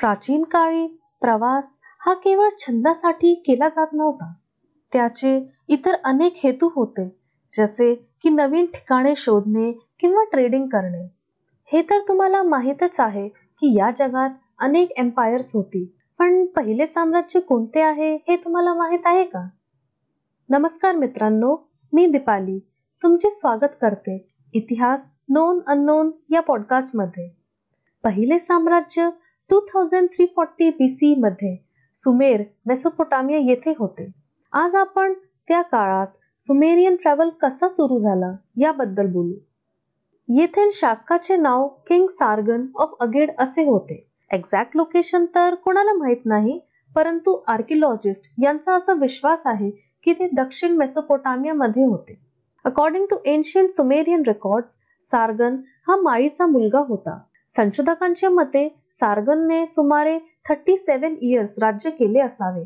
प्राचीन काळी प्रवास हा केवळ छंदासाठी केला जात नव्हता. त्याचे इतर अनेक हेतू होते जसे की नवीन ठिकाणे शोधणे किंवा ट्रेडिंग करणे. हे तर तुम्हाला माहीतच आहे की या जगात अनेक एम्पायर्स होती पण पहिले साम्राज्य कोणते आहे हे तुम्हाला माहीत आहे का? नमस्कार मित्रांनो मी दीपाली. तुमचे स्वागत करते इतिहास नोन अननोन या पॉडकास्टमध्ये पहिले साम्राज्य two thousand three forty B C मध्ये सुमेर मेसोपोटामिया येथे होते. आज आपण त्या काळात सुमेरियन ट्रॅव्हल कसा सुरू झाला याबद्दल बोलू. येथील शासकाचे नाव किंग सार्गन ऑफ अगेड असे होते. एक्झॅक्ट लोकेशन तर कोणाला माहीत नाही परंतु आर्किओलॉजिस्ट यांचा असा विश्वास आहे की ते दक्षिण मेसोपोटामिया मध्ये होते. According to ancient Sumerian records Sargon हा माळीचा मुलगा होता. संशोधकांच्या मते सार्गनने सुमारे थर्टी सेव्हन इयर्स राज्य केले असावे.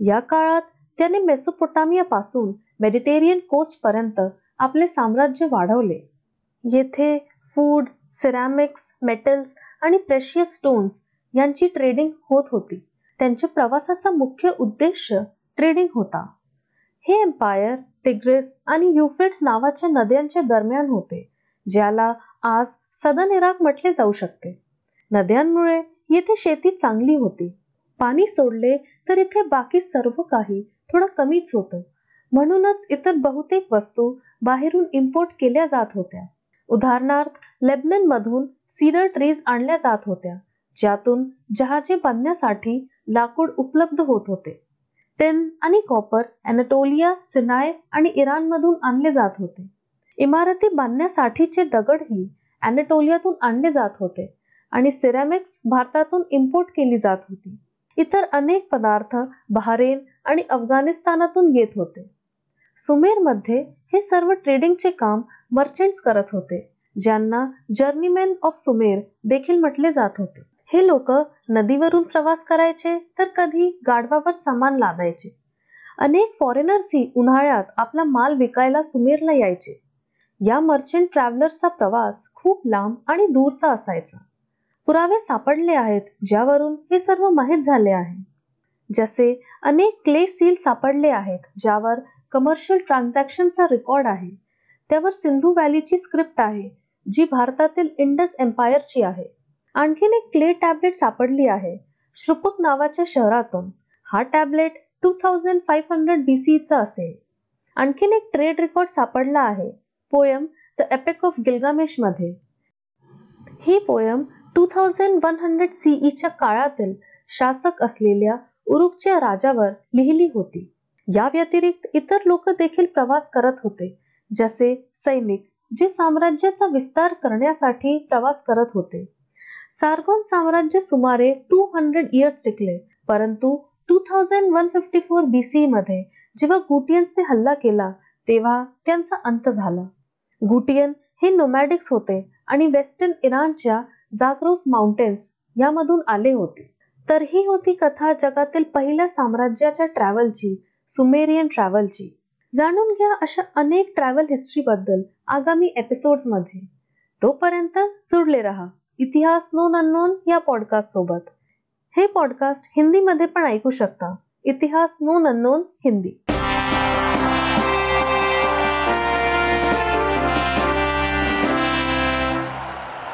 या काळात त्याने मेसोपोटामिया पासून मेडिटेरियन कोस्ट पर्यंत आपले साम्राज्य वाढवले. येथे फूड सिरॅमिक्स मेटल्स आणि प्रेशियस स्टोन्स यांची ट्रेडिंग होत होती. त्यांच्या प्रवासाचा मुख्य उद्देश ट्रेडिंग होता. हे एम्पायर टिग्रेस आणि युफेट्स नावाच्या नद्यांच्या दरम्यान होते ज्याला आज सदन इराक म्हटले जाऊ शकते. नद्यांमुळे येथे शेती चांगली होती. पाणी सोडले तर इथे बाकी सर्व काही थोडं कमीच होतं. म्हणूनच इतर बहुतेक वस्तू बाहेरून इम्पोर्ट केल्या जात होत्या. उदाहरणार्थ लेबनन मधून सीडर ट्रीज आणल्या जात होत्या ज्यातून जहाजे बांधण्यासाठी लाकूड उपलब्ध होत होते. टेन आणि कॉपर अॅनाटोलिया सिनाय आणि इराण मधून आणले जात होते. इमारती बांधण्यासाठीचे दगडही अॅनेटोलियातून आणले जात होते आणि सिरॅमिक्स भारतातून इम्पोर्ट केली जात होती. इतर अनेक पदार्थ बहारेन आणि अफगाणिस्तानातून येत होते. सुमेरमध्ये हे सर्व ट्रेडिंगचे काम मर्चंट्स करत होते ज्यांना जर्नीमॅन ऑफ सुमेर देखील म्हटले जात होते. हे लोक नदीवरून प्रवास करायचे तर कधी गाढवावर सामान लादायचे. अनेक फॉरेनर्सही उन्हाळ्यात आपला माल विकायला सुमेरला यायचे. या मर्चंट ट्रॅव्हलर्सचा प्रवास खूप लांब आणि दूरचा असायचा. पुरावे सापडले आहेत ज्यावरून हे सर्व माहीत झाले आहे. जसे अनेक क्ले सील सापडले आहेत ज्यावर कमर्शियल ट्रान्झॅक्शनचा रेकॉर्ड आहे. त्यावर सिंधू व्हॅलीची स्क्रिप्ट आहे जी भारतातील इंडस एम्पायरची आहे. आणखीन एक क्ले टॅबलेट सापडली आहे श्रुपक नावाच्या शहरातून. हा tablet two thousand five hundred B सीचा असेल. आणखीन एक ट्रेड रेकॉर्ड सापडला आहे पोयम द एपेक ऑफ गिलगामेशमध्ये ही poem two thousand one hundred सीईच्या काळातील शासक असलेल्या उरुकच्या राजावर लिहिली होती. या व्यतिरिक्त इतर लोक देखील प्रवास करत होते जसे सैनिक जे साम्राज्याचा विस्तार करण्यासाठी प्रवास करत होते. सार्गोन साम्राज्य सुमारे टू हंड्रेड इयर्स टिकले परंतु two thousand one fifty four B C मध्ये जेव्हा गुटियन्सने हल्ला केला तेव्हा त्यांचा अंत झाला. गुटियन हे नोमॅडिक्स होते आणि वेस्टर्न इराणच्या जाग्रोस माउंटेन्स यामधून आले होते. तर ही होती कथा जगातील पहिल्या साम्राज्याच्या ट्रॅव्हलची सुमेरियन ट्रॅव्हलची. जाणून घ्या अशा अनेक ट्रॅव्हल हिस्ट्री बद्दल आगामी एपिसोड्समध्ये. तोपर्यंत जुडले रहा इतिहास नोन अननोन या पॉडकास्ट सोबत. हे पॉडकास्ट हिंदीमध्ये पण ऐकू शकता. इतिहास नोन अननोन हिंदी.